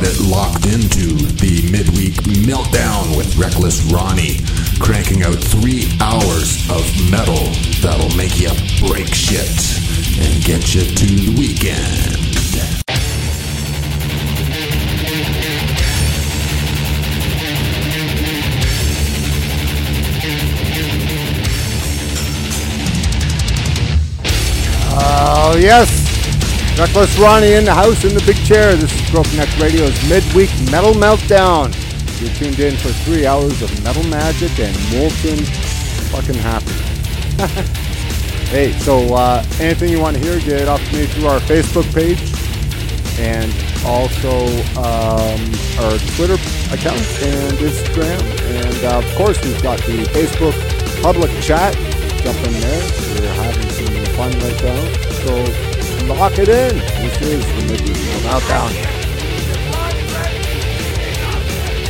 got it locked into the midweek meltdown with Reckless Ronnie, cranking out three hours of metal that'll make you break shit and get you to the weekend. Oh, yes. Reckless Ronnie in the house in the big chair. This is Broken Neck Radio's midweek metal meltdown. You're tuned in for three hours of metal magic and molten fucking happy. hey, so uh, anything you want to hear, get it off to me through our Facebook page and also um, our Twitter account and Instagram. And uh, of course, we've got the Facebook public chat. Jump in there. We're having some fun right now. So lock it in. This is the Midweek Meltdown.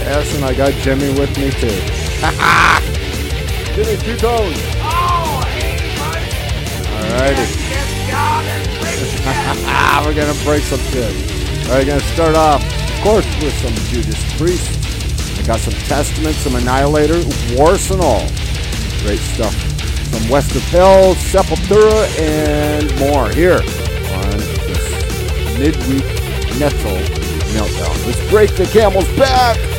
Yes, and I got Jimmy with me too. Jimmy, two tones. Alrighty. We're gonna break some shit. Alright, gonna start off, of course, with some Judas Priest. I got some Testament, some Annihilator, Warsenal. Great stuff. Some West of Hell, Sepultura, and more here midweek metal meltdown. Let's break the camel's back.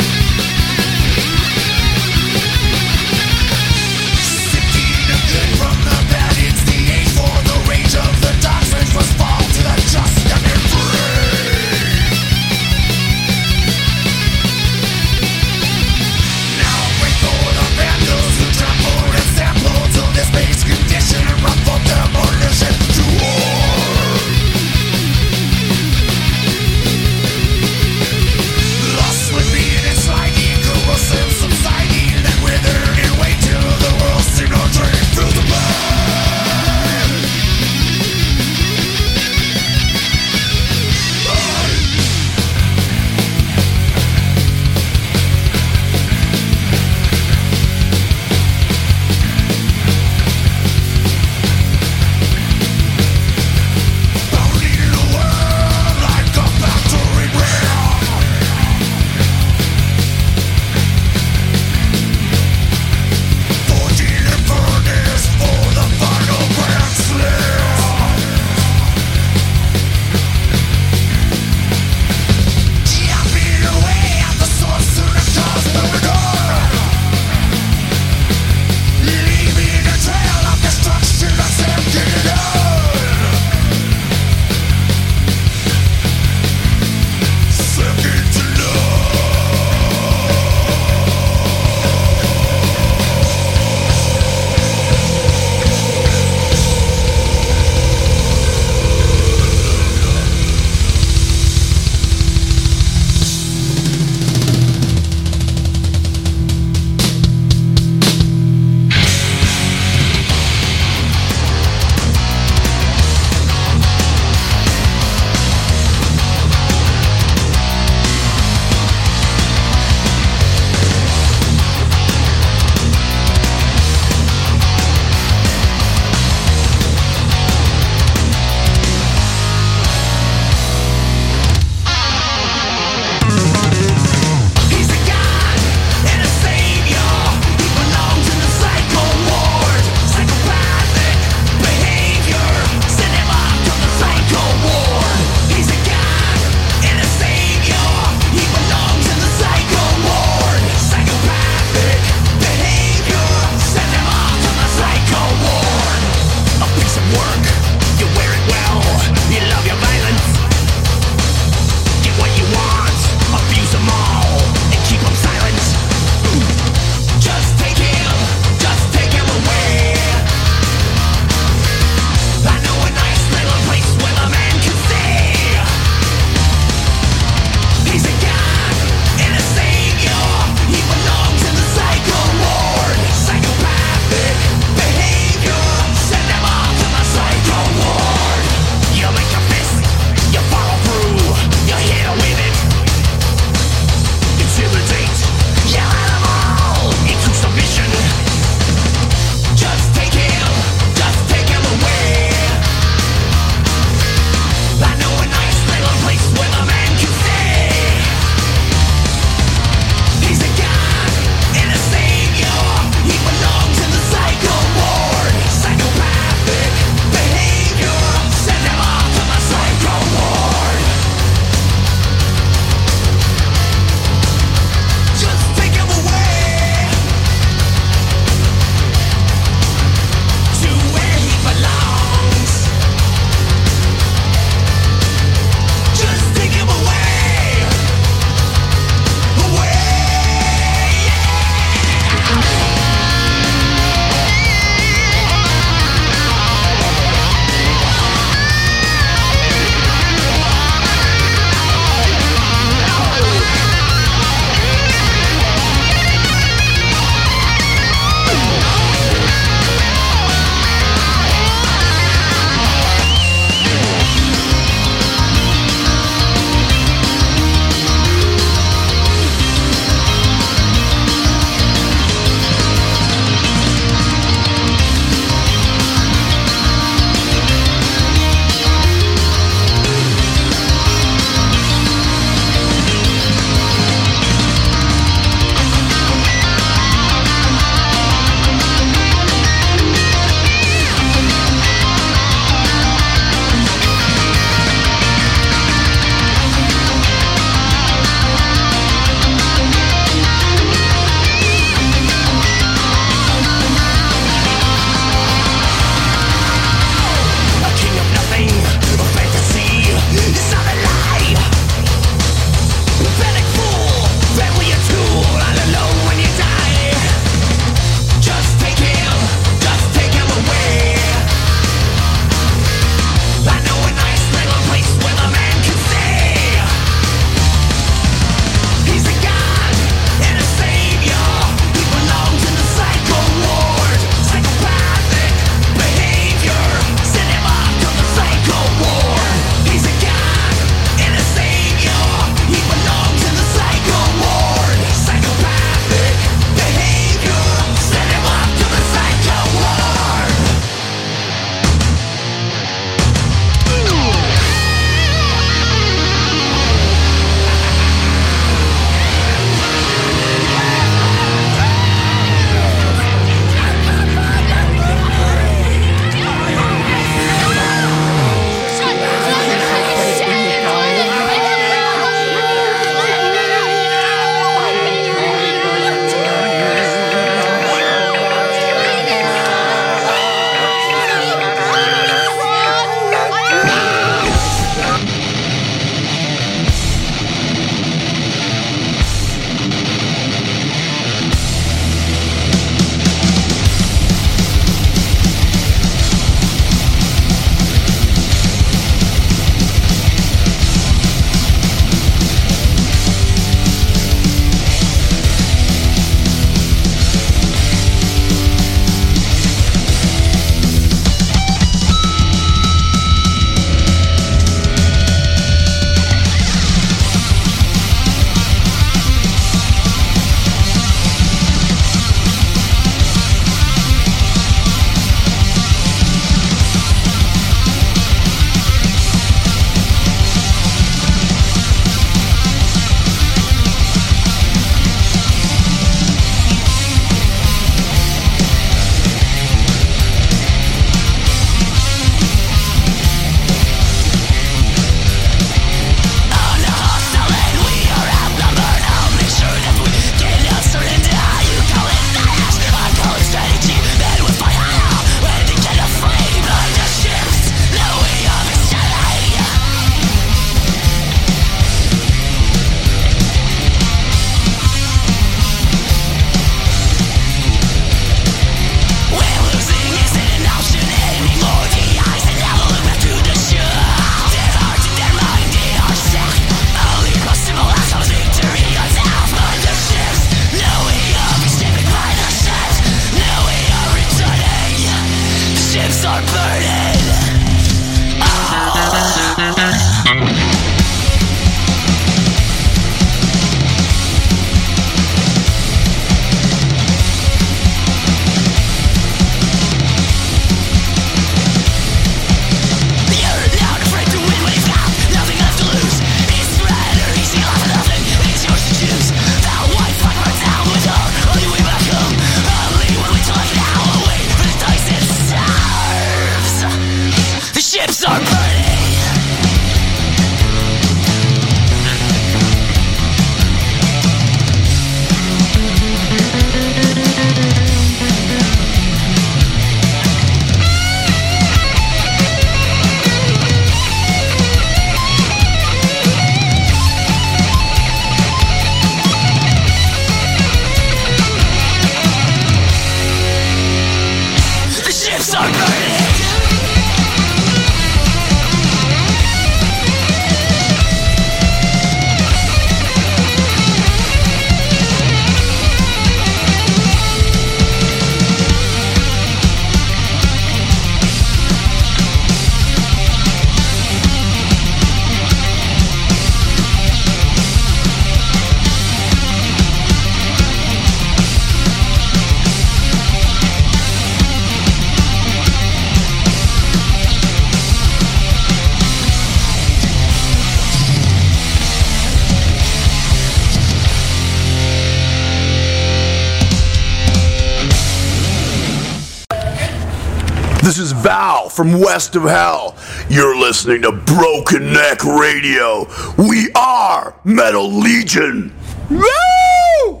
From West of Hell. You're listening to Broken Neck Radio. We are Metal Legion. Woo!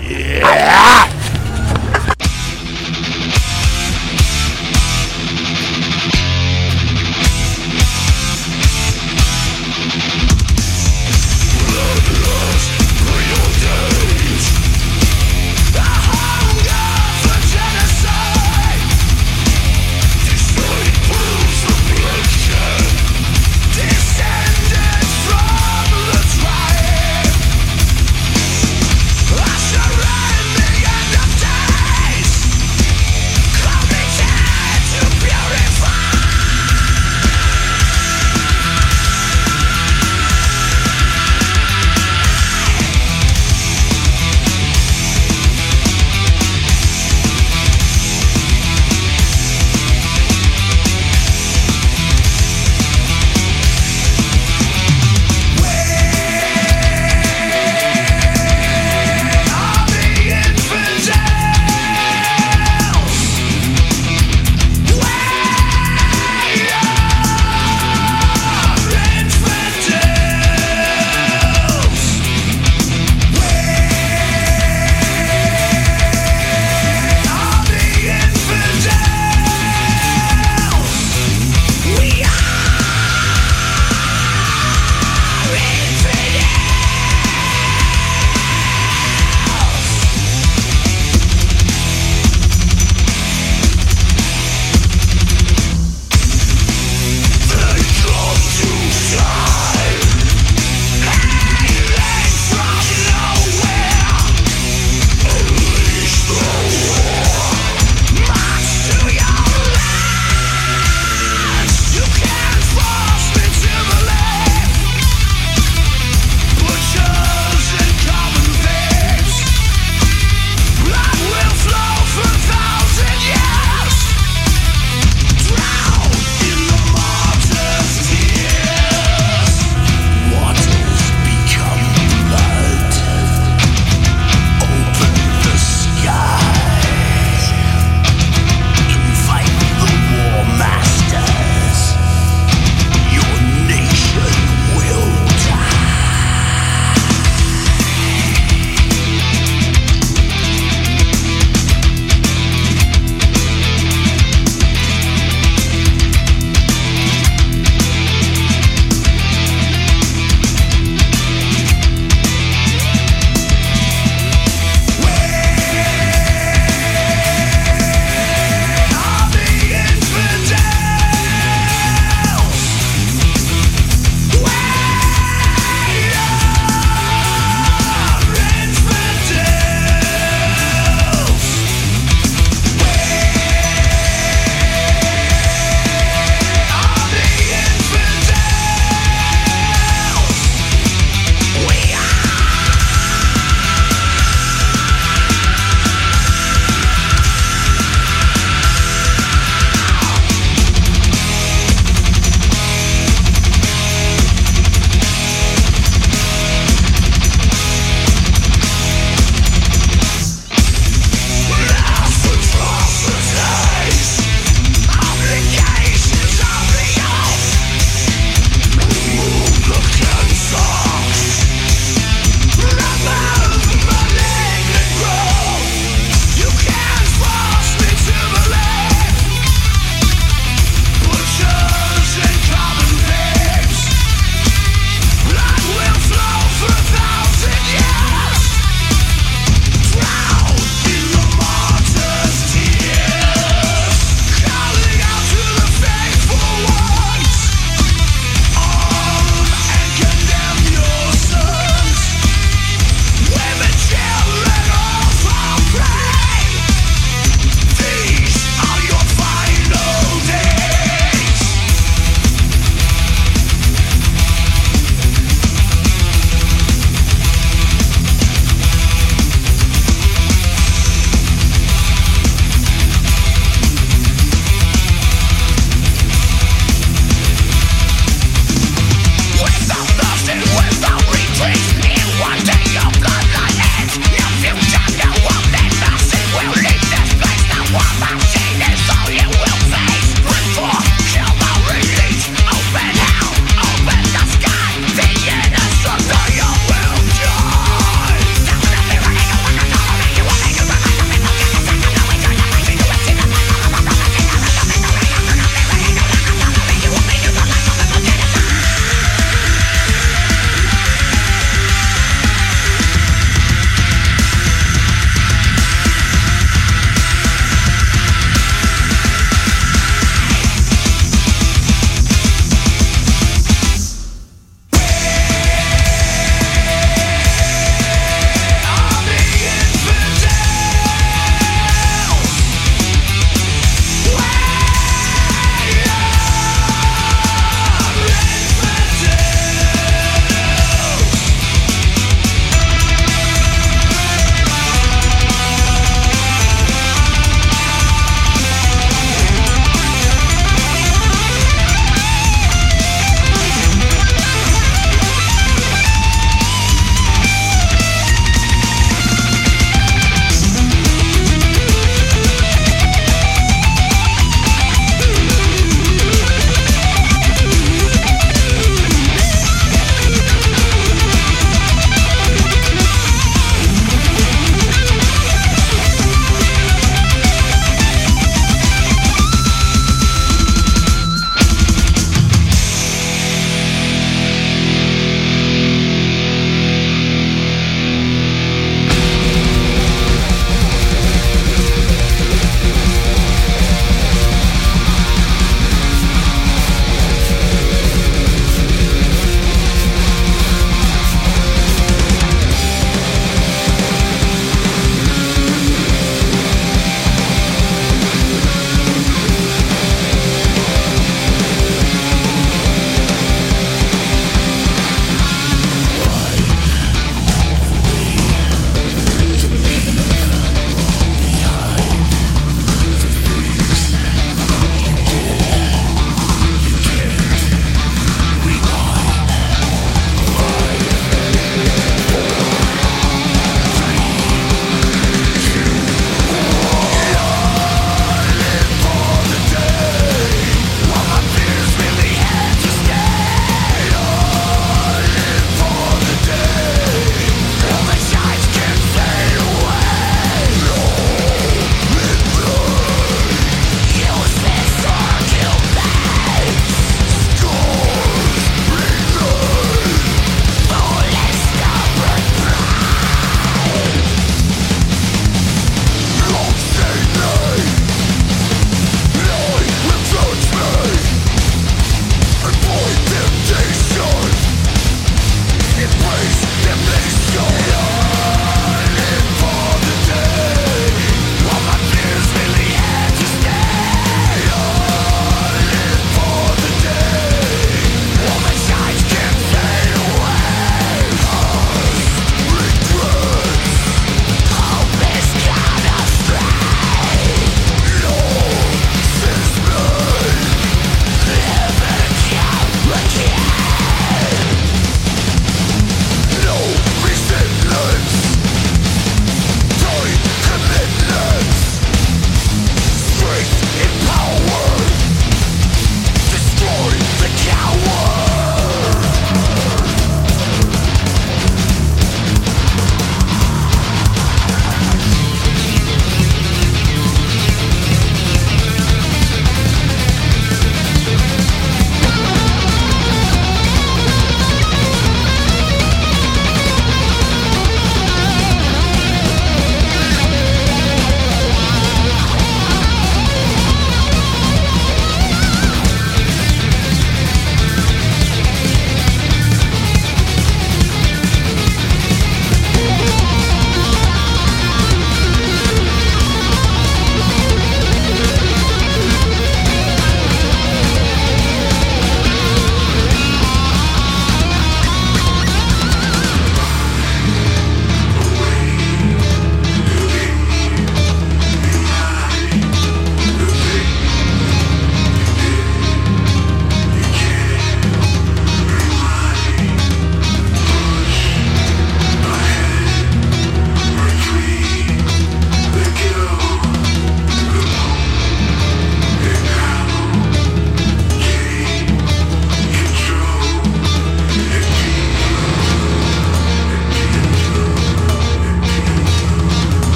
Yeah!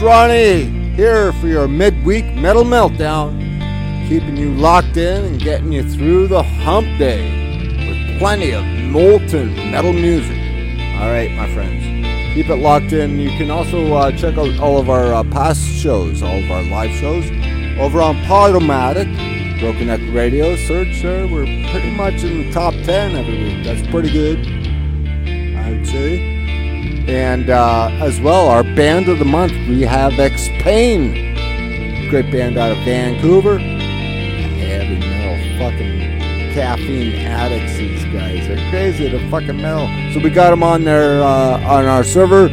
Ronnie here for your midweek metal meltdown, keeping you locked in and getting you through the hump day with plenty of molten metal music. All right, my friends, keep it locked in. You can also uh, check out all of our uh, past shows, all of our live shows, over on Podomatic, Broken Neck Radio. Search there. We're pretty much in the top 10 every week. That's pretty good, I'd say. And uh, as well, our band of the month, we have X Pain. Great band out of Vancouver. Heavy metal, fucking caffeine addicts, these guys. They're crazy, they're fucking metal. So we got them on there, uh, on our server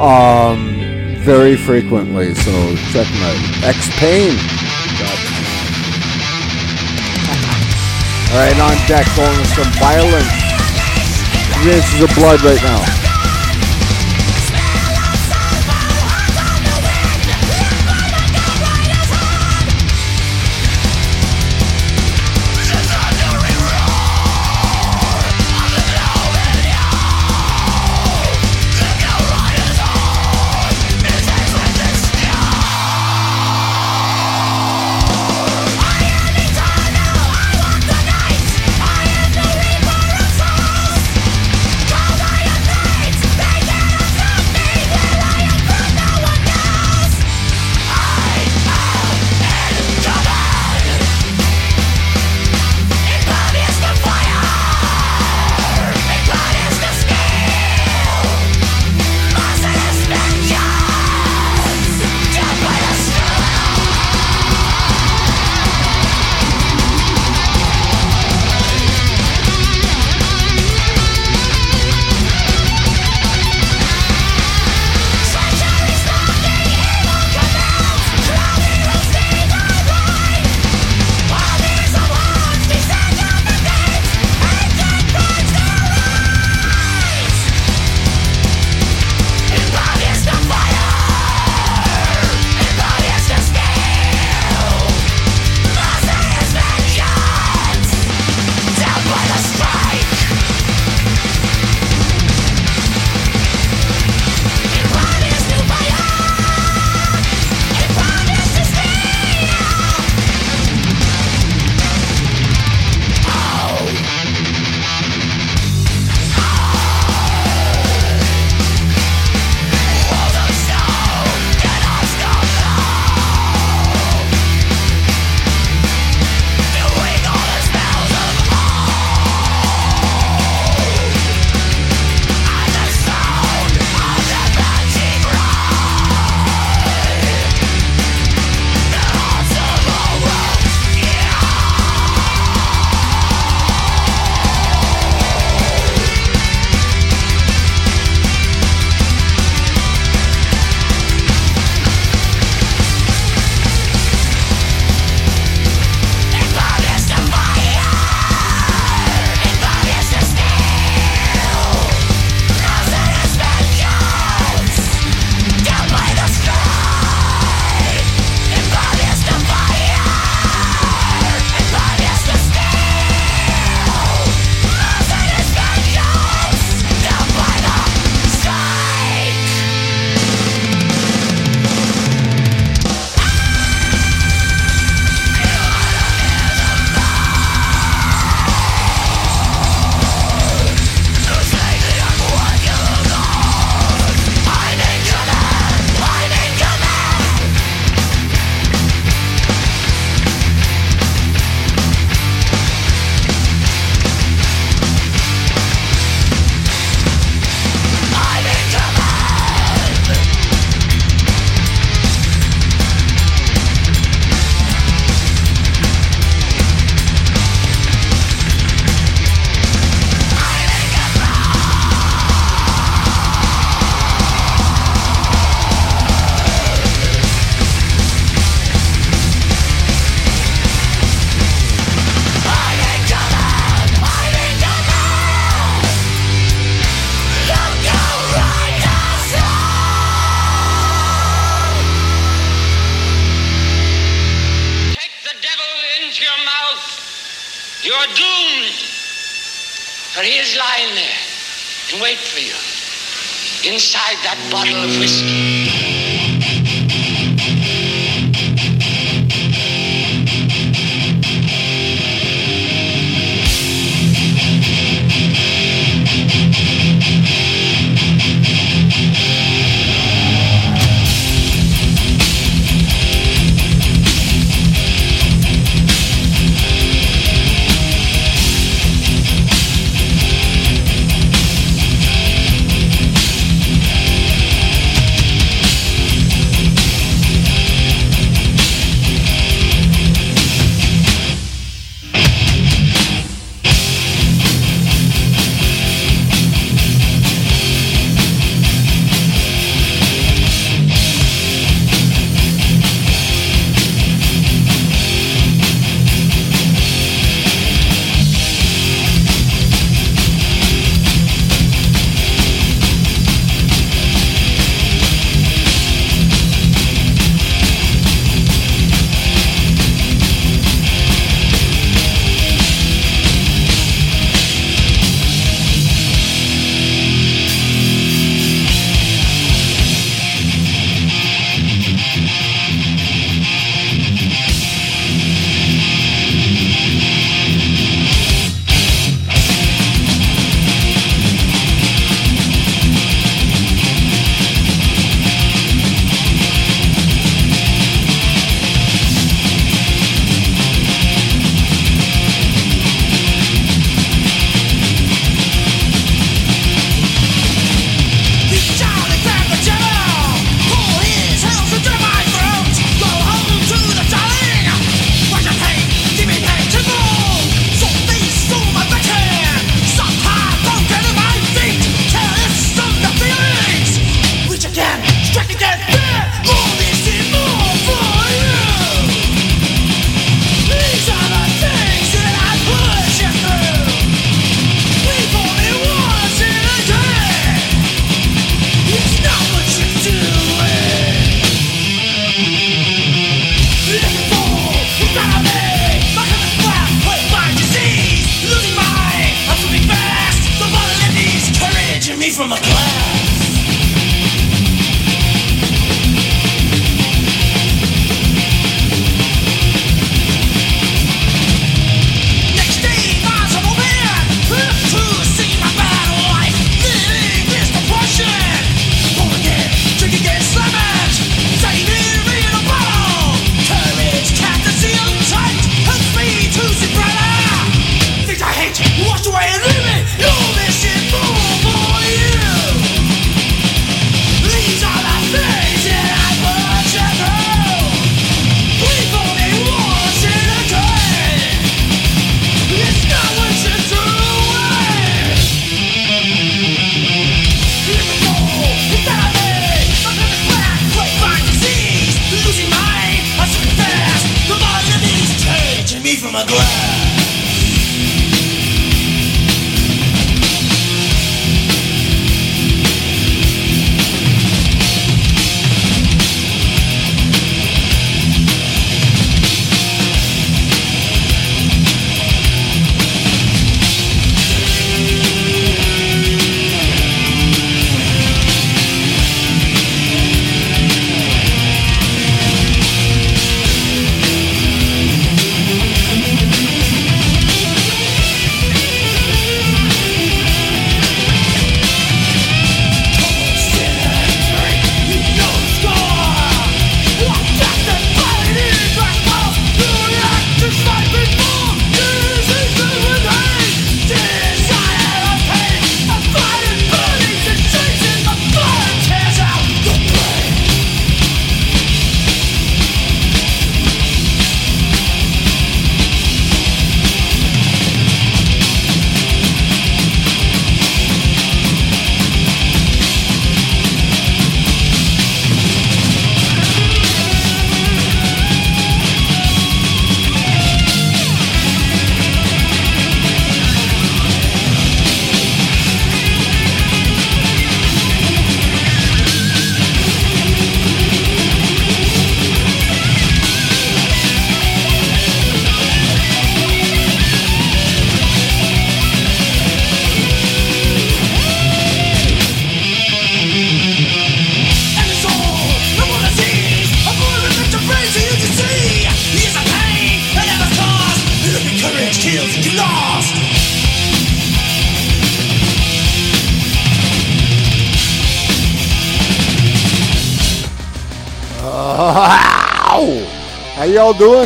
um, very frequently. So check them out. X Pain. All right, on deck, going with some violence. Three inches of blood right now.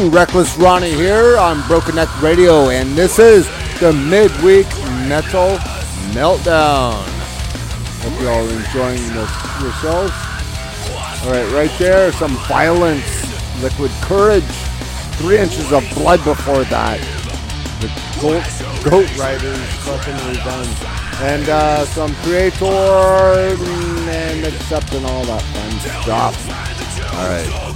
Reckless Ronnie here on Broken Neck Radio, and this is the midweek metal meltdown. Hope y'all are enjoying this yourselves. All right, right there, some violence, liquid courage, three inches of blood before that. The goat, goat riders, fucking revenge, and uh, some Kreator and accepting all that fun stuff. All right,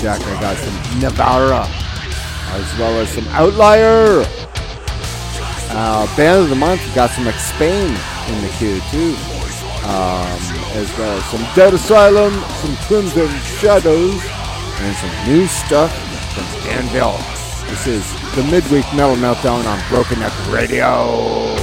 Jack, I got some Navarra, as well as some Outlier. Uh, Band of the Month, got some Spain in the queue too. Um, as well as some Dead Asylum, some Crimson Shadows, and some new stuff from Anvil. This is the Midweek Metal Meltdown on Broken Neck Radio.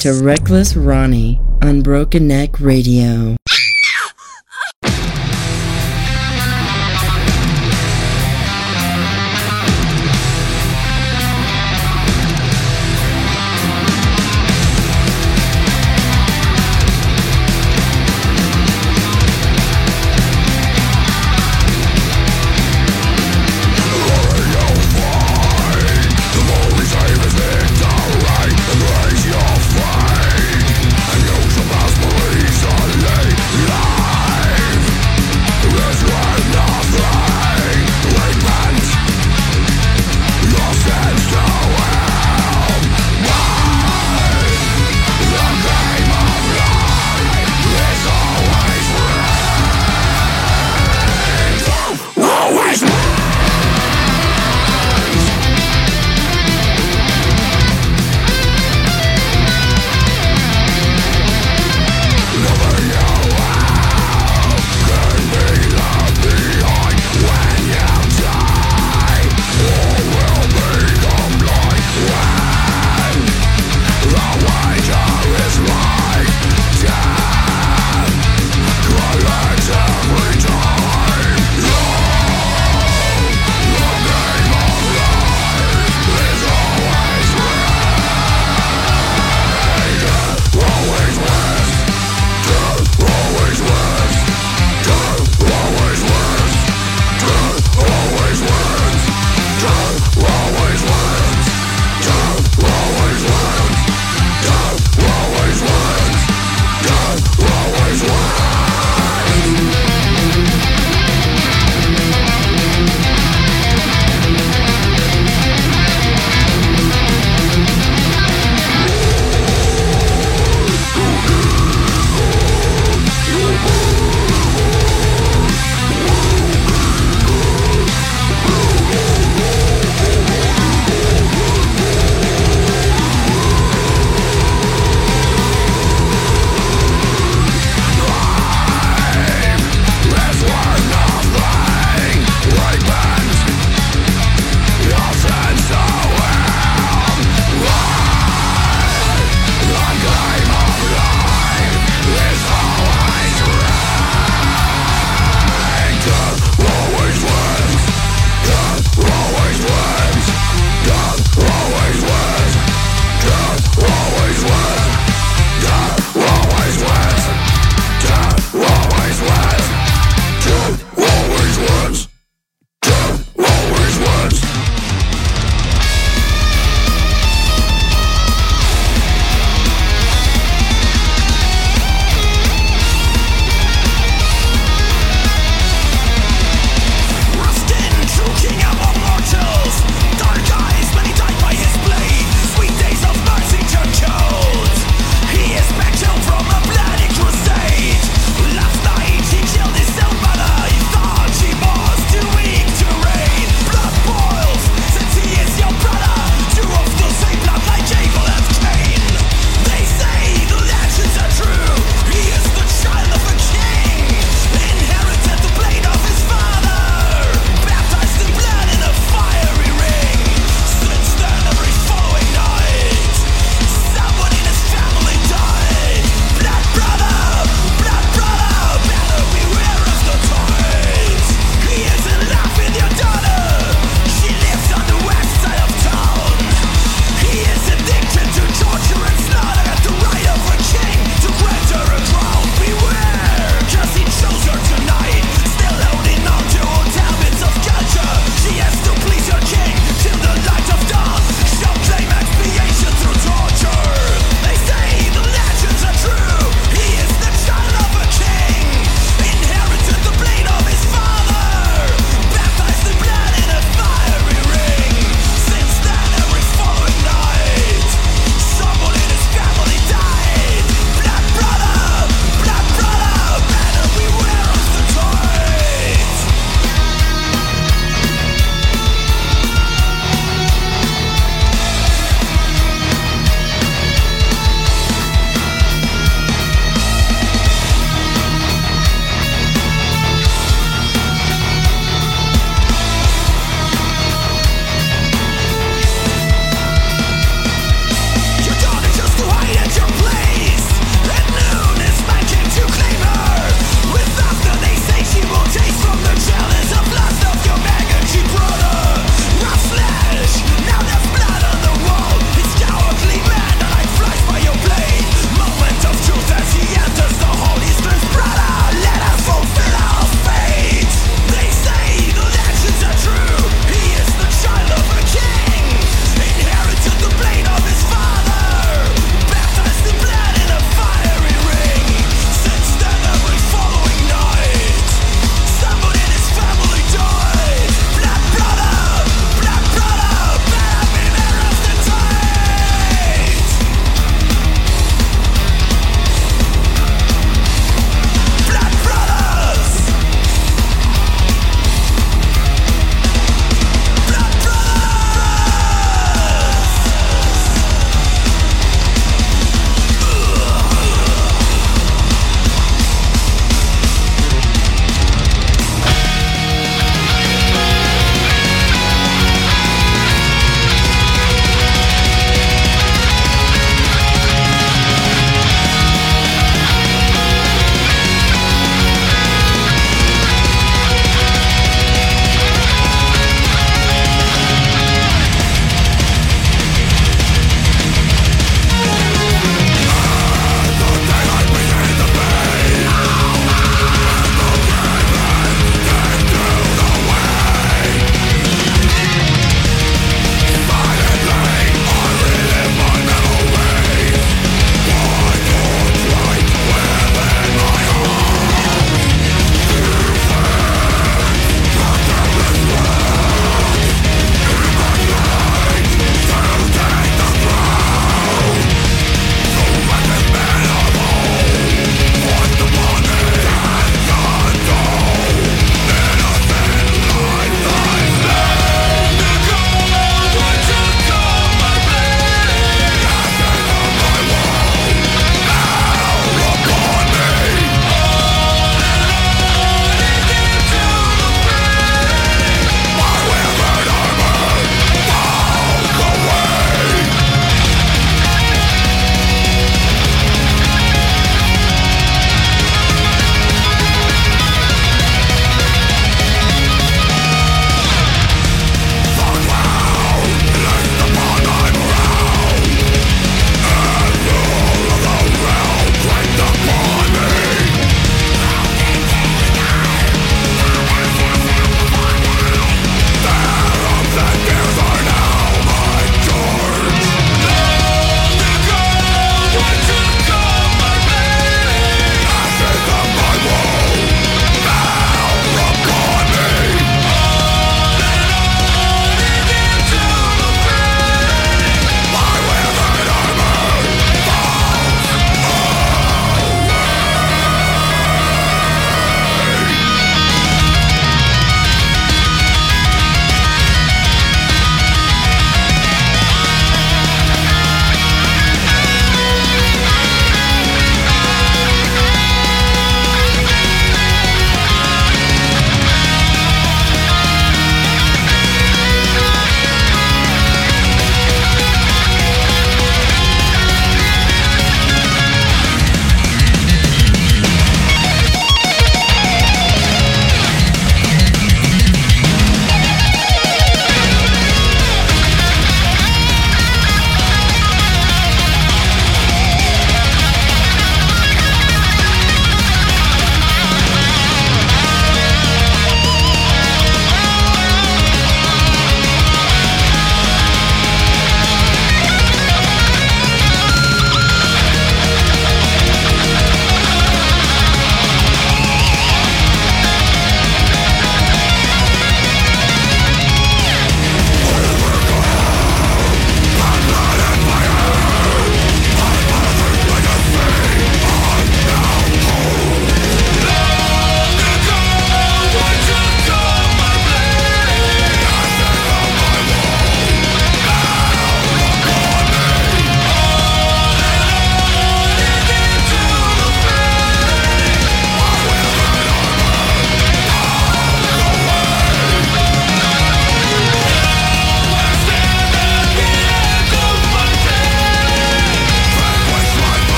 To Reckless Ronnie on Broken Neck Radio.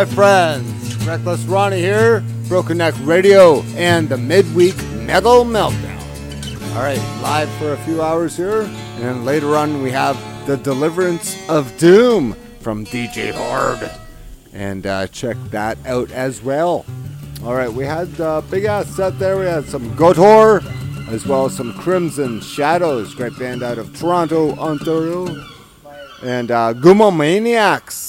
My friends. Reckless Ronnie here, Broken Neck Radio, and the midweek Metal Meltdown. All right, live for a few hours here, and then later on we have the Deliverance of Doom from DJ Horde. And uh, check that out as well. All right, we had a big ass set there. We had some Gotor, as well as some Crimson Shadows, great band out of Toronto, Ontario. And uh, Maniacs,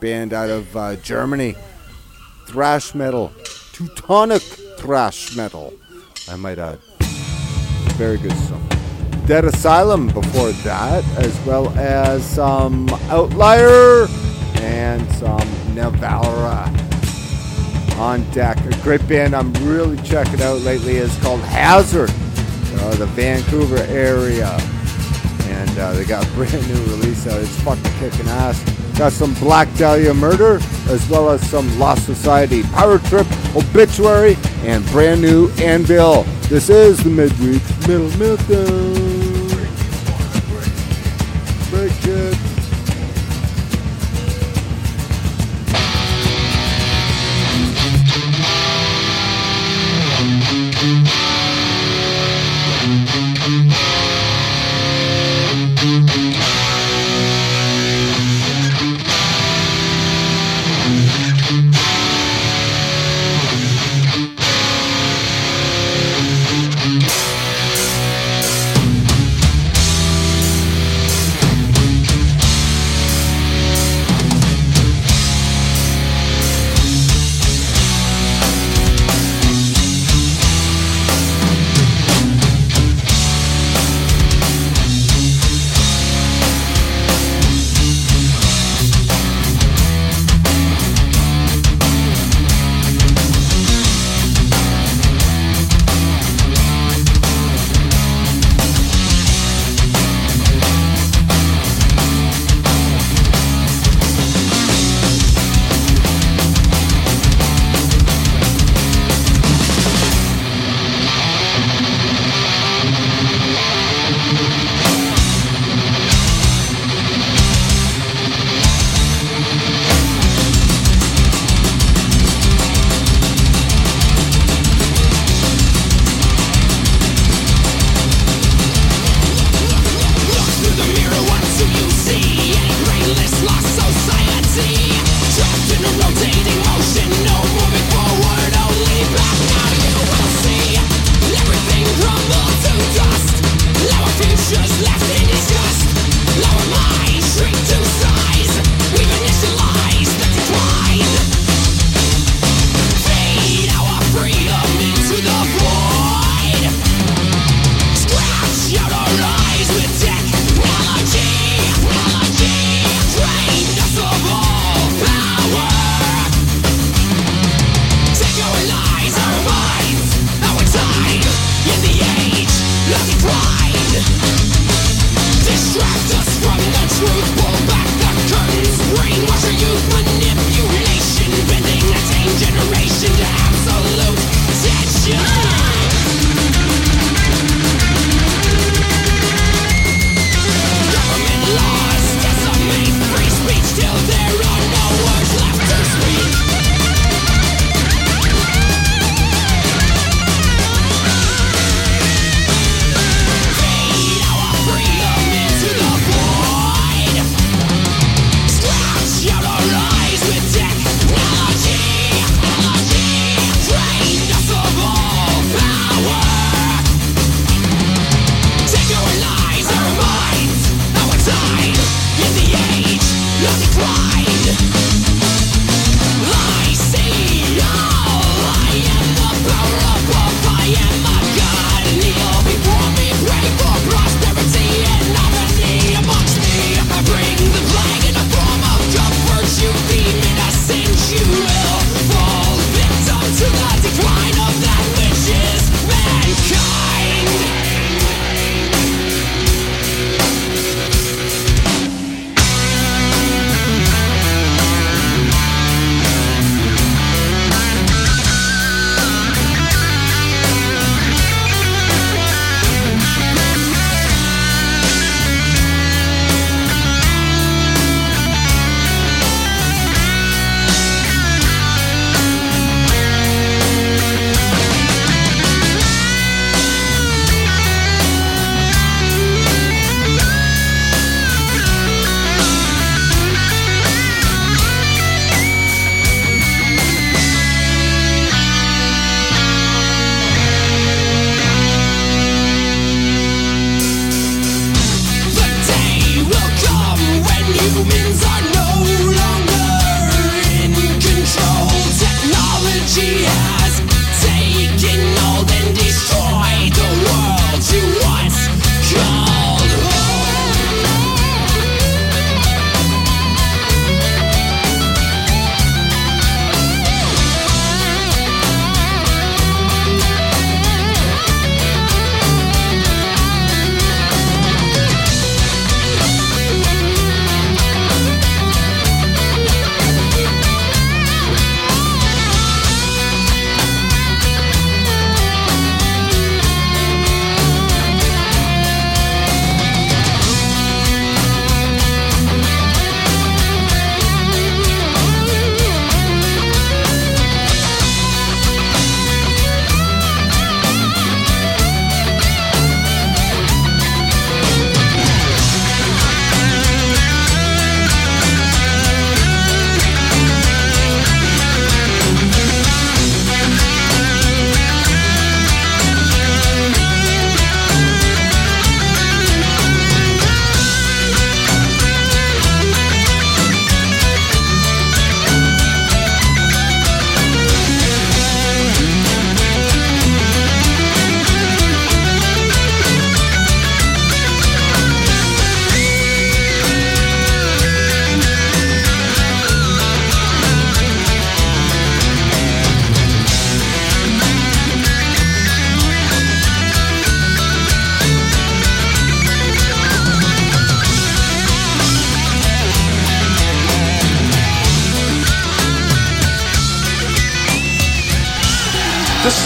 band out of uh, Germany. Thrash metal, Teutonic thrash metal, I might add. Very good stuff. Dead Asylum before that, as well as some Outlier and some Nevalra on deck. A great band I'm really checking out lately is called Hazard, uh, the Vancouver area. And uh, they got a brand new release out. It's fucking kicking ass. Got some Black Dahlia Murder, as well as some Lost Society, Power Trip, Obituary, and brand new Anvil. This is the midweek Metal Meltdown.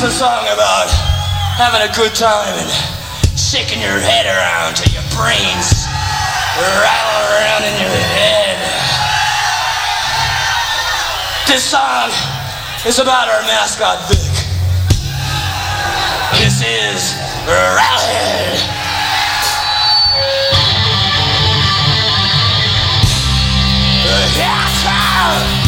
This a song about having a good time and shaking your head around till your brains rattle around in your head. This song is about our mascot Vic. This is Rally. Yeah,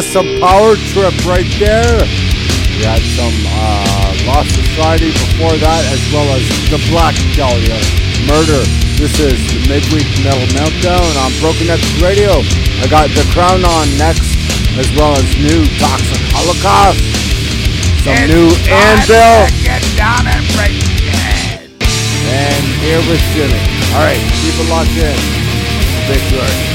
Some power trip right there. We had some uh, Lost Society before that, as well as the Black Dahlia Murder. This is the Midweek Metal Meltdown on Broken X Radio. I got The Crown on next, as well as new Toxic Holocaust. Some new Anvil. Get down and break it. And here with Jimmy. All right, keep it locked in. Big.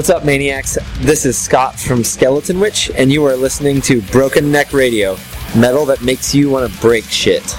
What's up, maniacs? This is Scott from Skeleton Witch, and you are listening to Broken Neck Radio, metal that makes you want to break shit.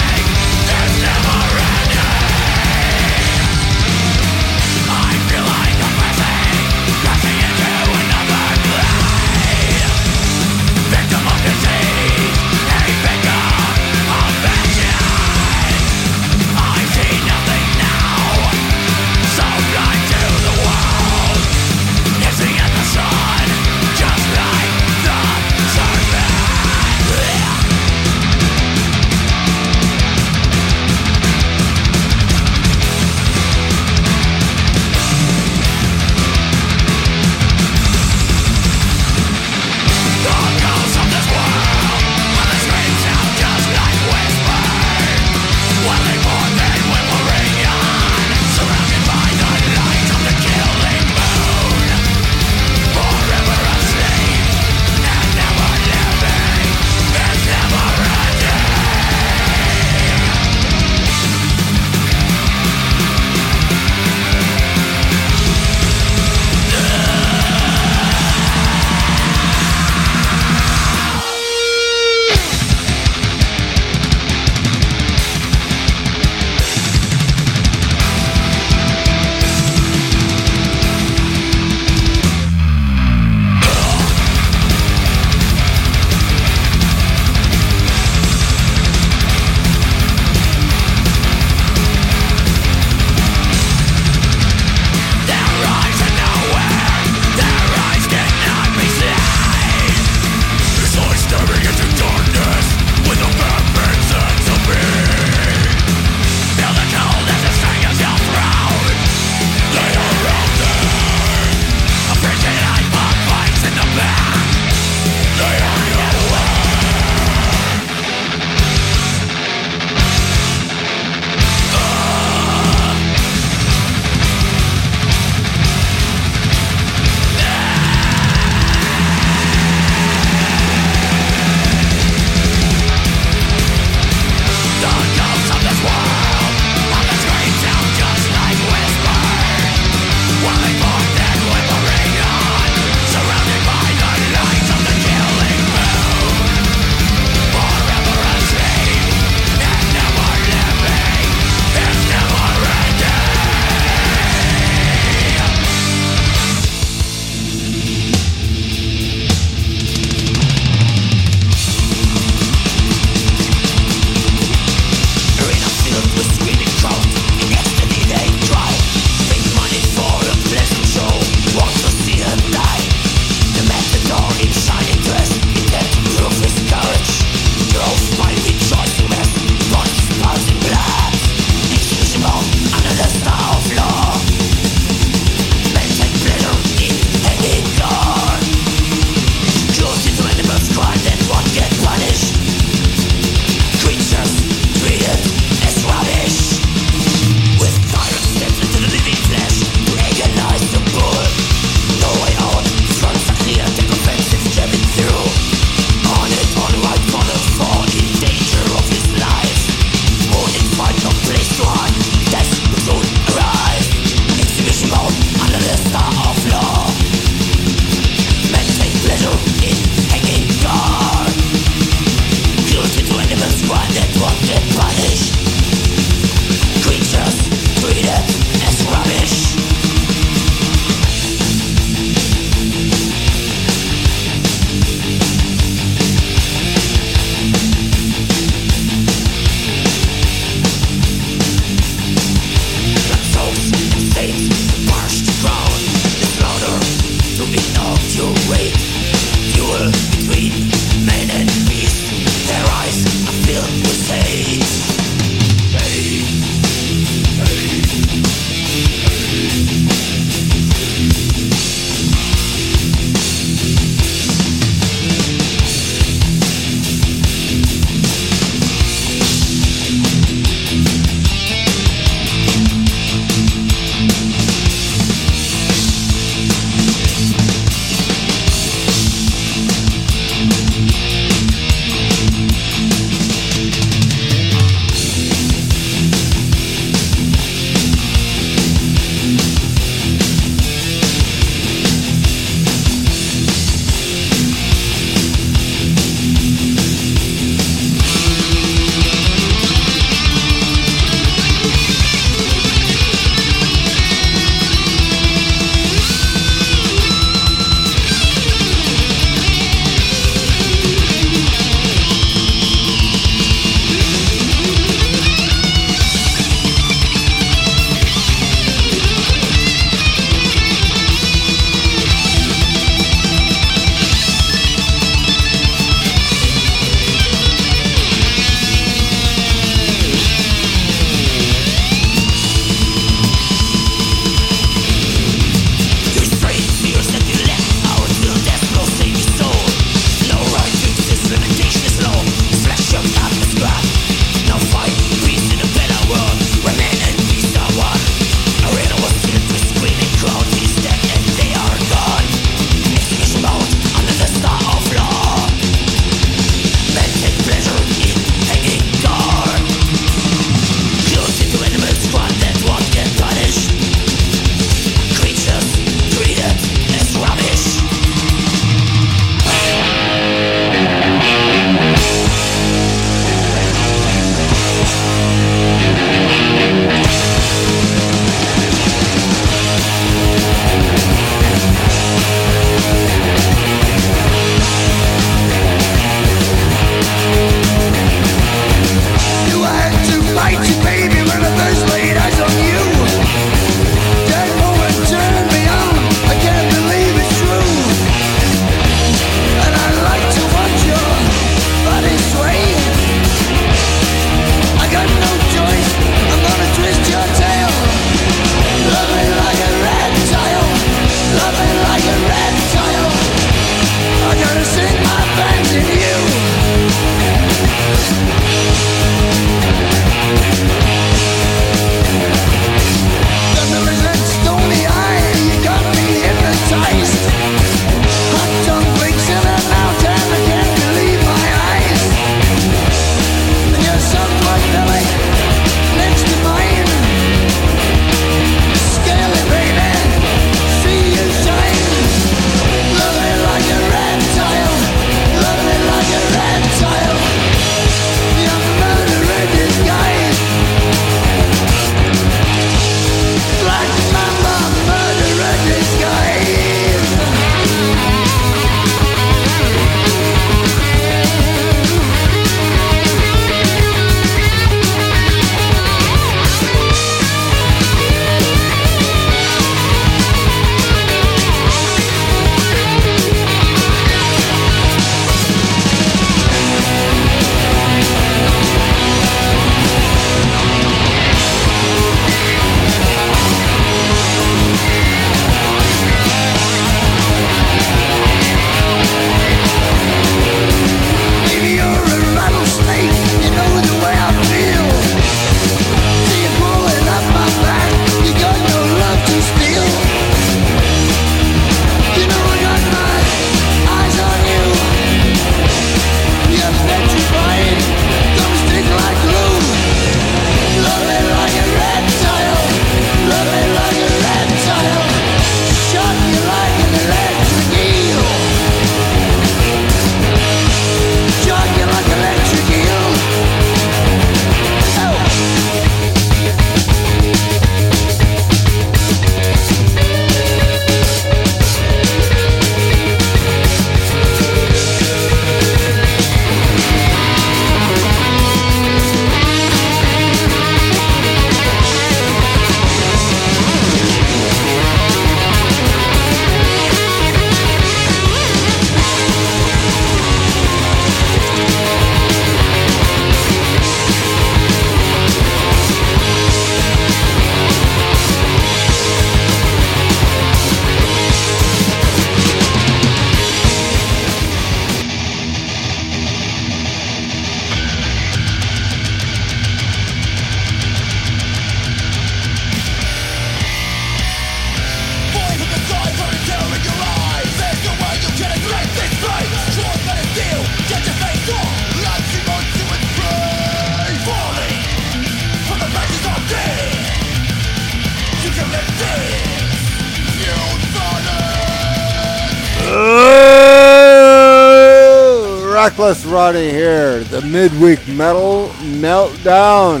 Reckless Ronnie here, the midweek metal meltdown.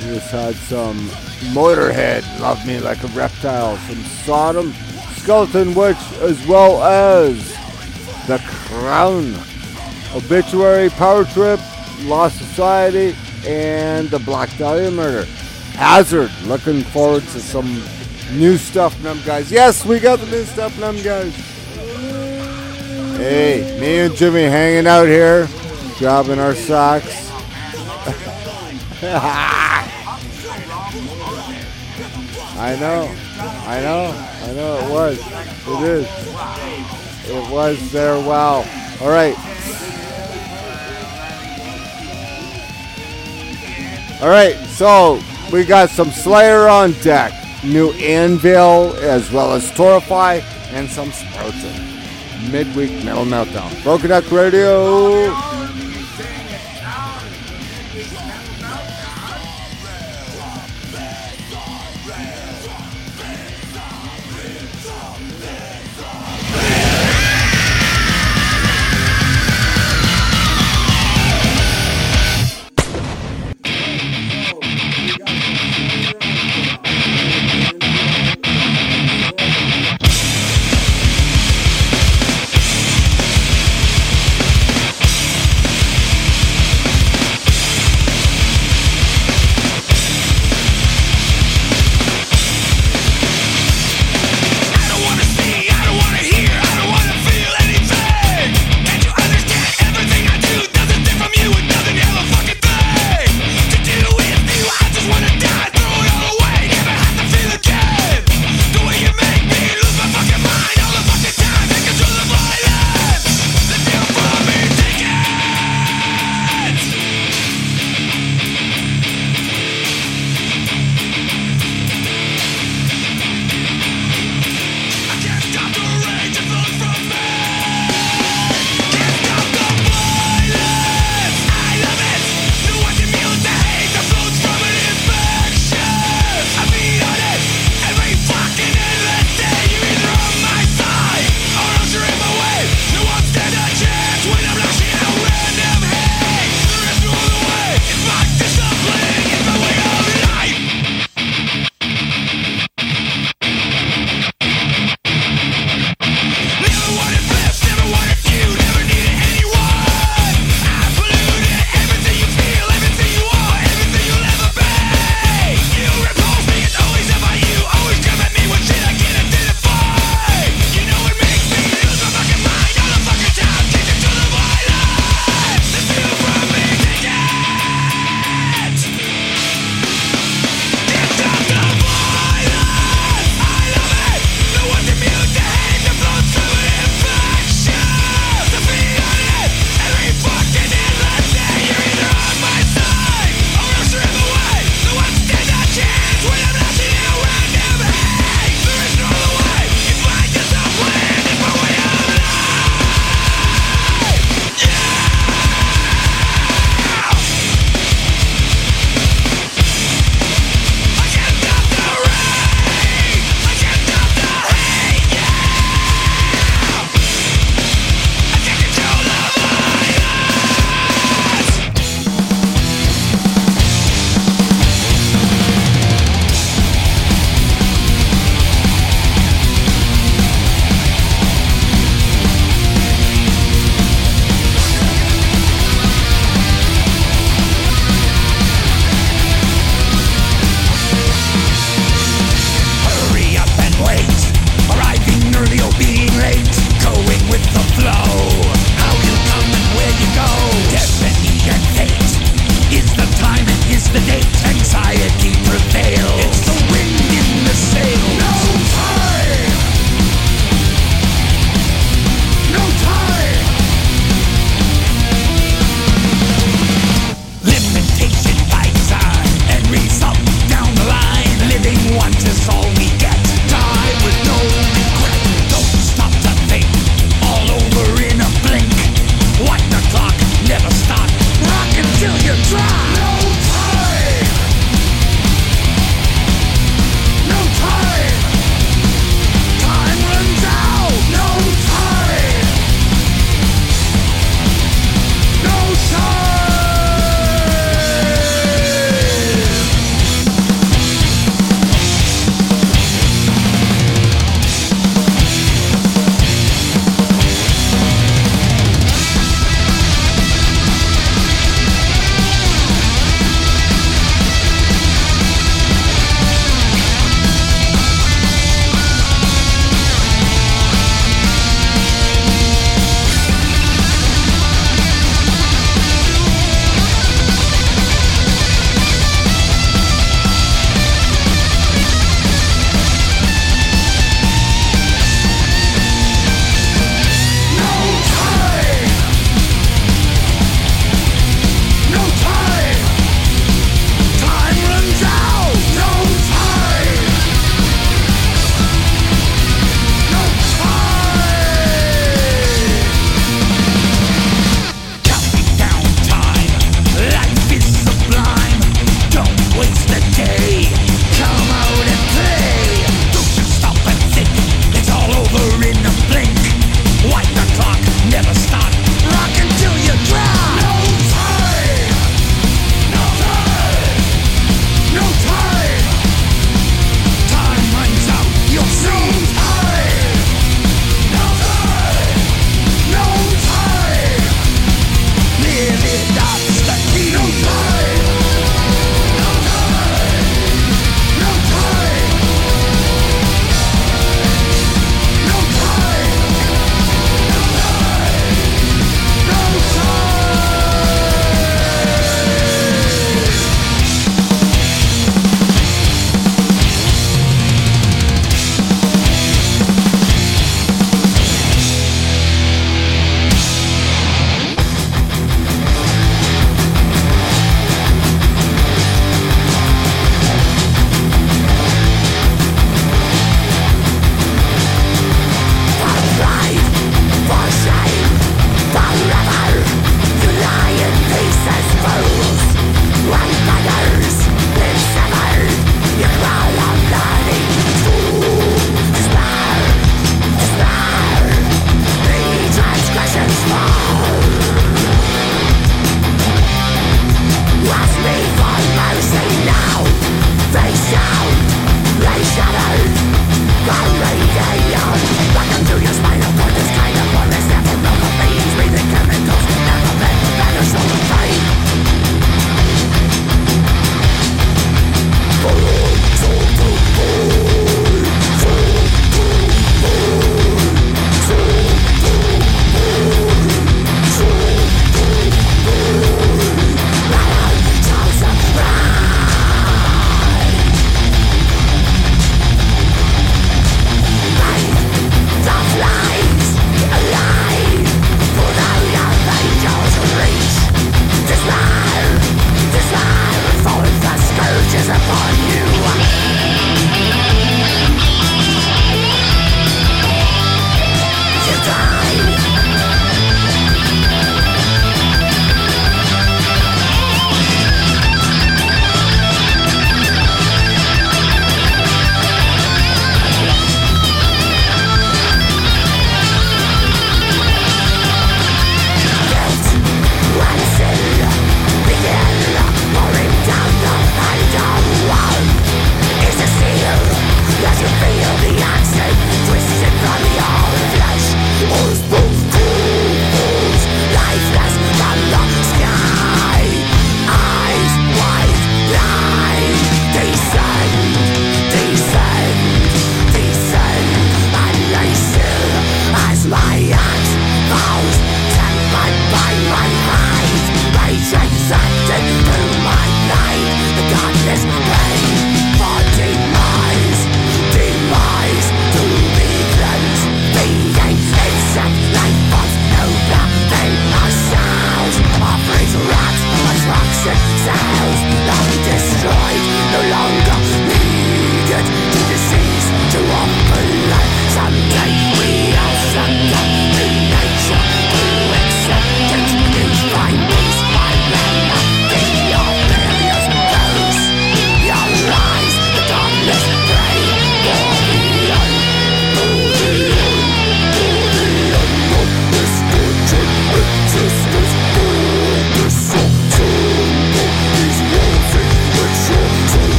We just had some Motorhead, Love Me Like a Reptile, some Sodom, Skeleton Witch, as well as The Crown, Obituary, Power Trip, Lost Society, and the Black Dahlia Murder. Hazard, looking forward to some new stuff them guys. Yes, we got the new stuff them guys. Hey, me and Jimmy hanging out here, jobbing our socks. I know, I know, I know it was. It is. It was there. Wow. All right. All right, so we got some Slayer on deck, new Anvil, as well as Torify, and some Sprouting. Midweek Metal Meltdown. Broken Neck Radio.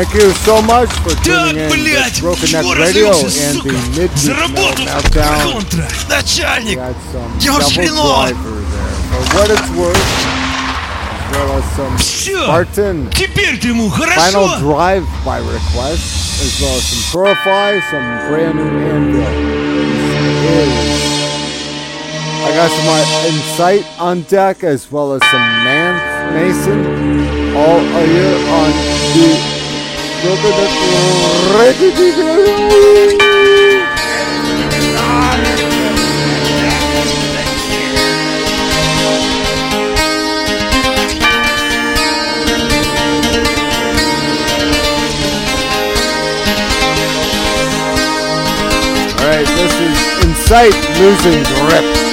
Thank you so much for Так, tuning in блядь, to Broken Neck чего Radio разрывся, and сука? the Midweek За Metal работу, Meltdown. контра, начальник. Got some Я double шлено. driver there. For what it's worth, as well as some Всё. Spartan Теперь ты ему Final хорошо? Drive by request, as well as some Purify, some brand new Anvil. This is- I got some uh, Insight on deck, as well as some Man Mason, all here on the Broken Neck Radio. All right, this is Insight losing grip.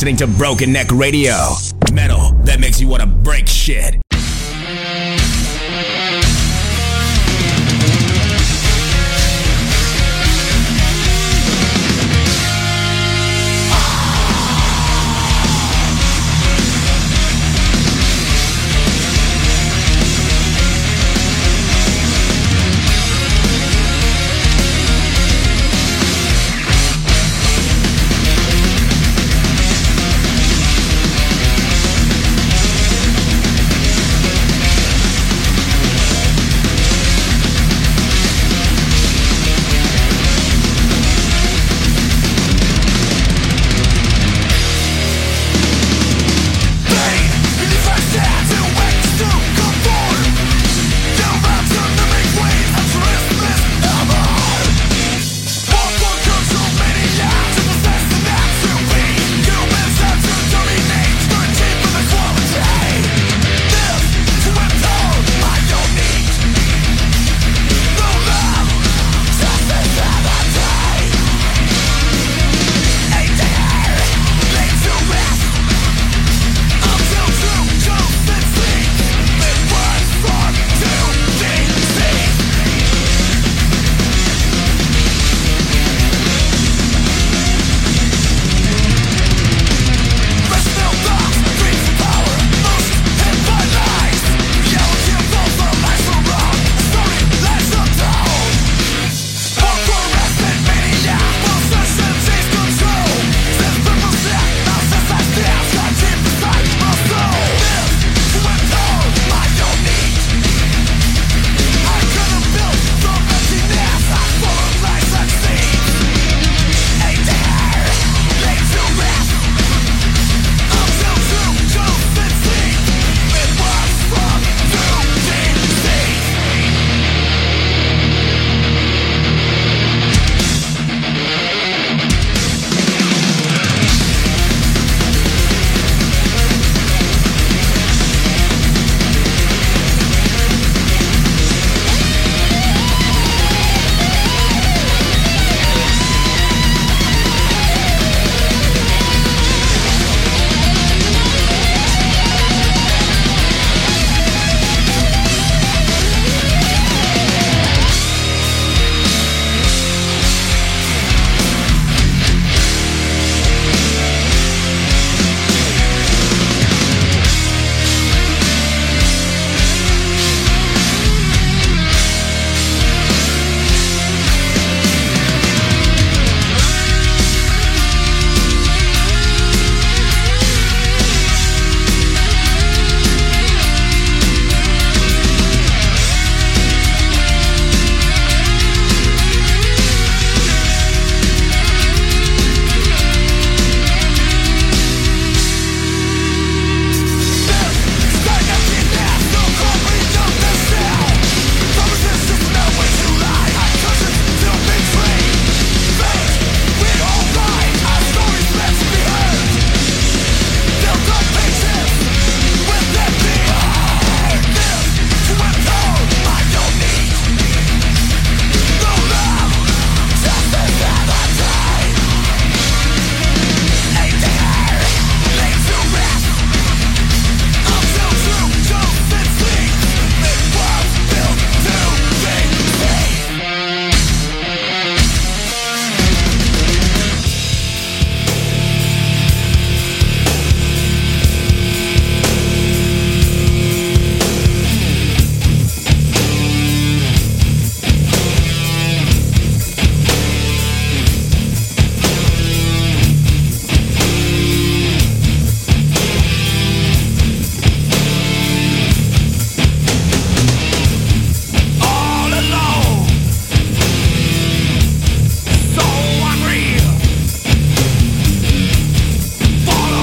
Listening to Broken Neck Radio. Metal that makes you want to break shit.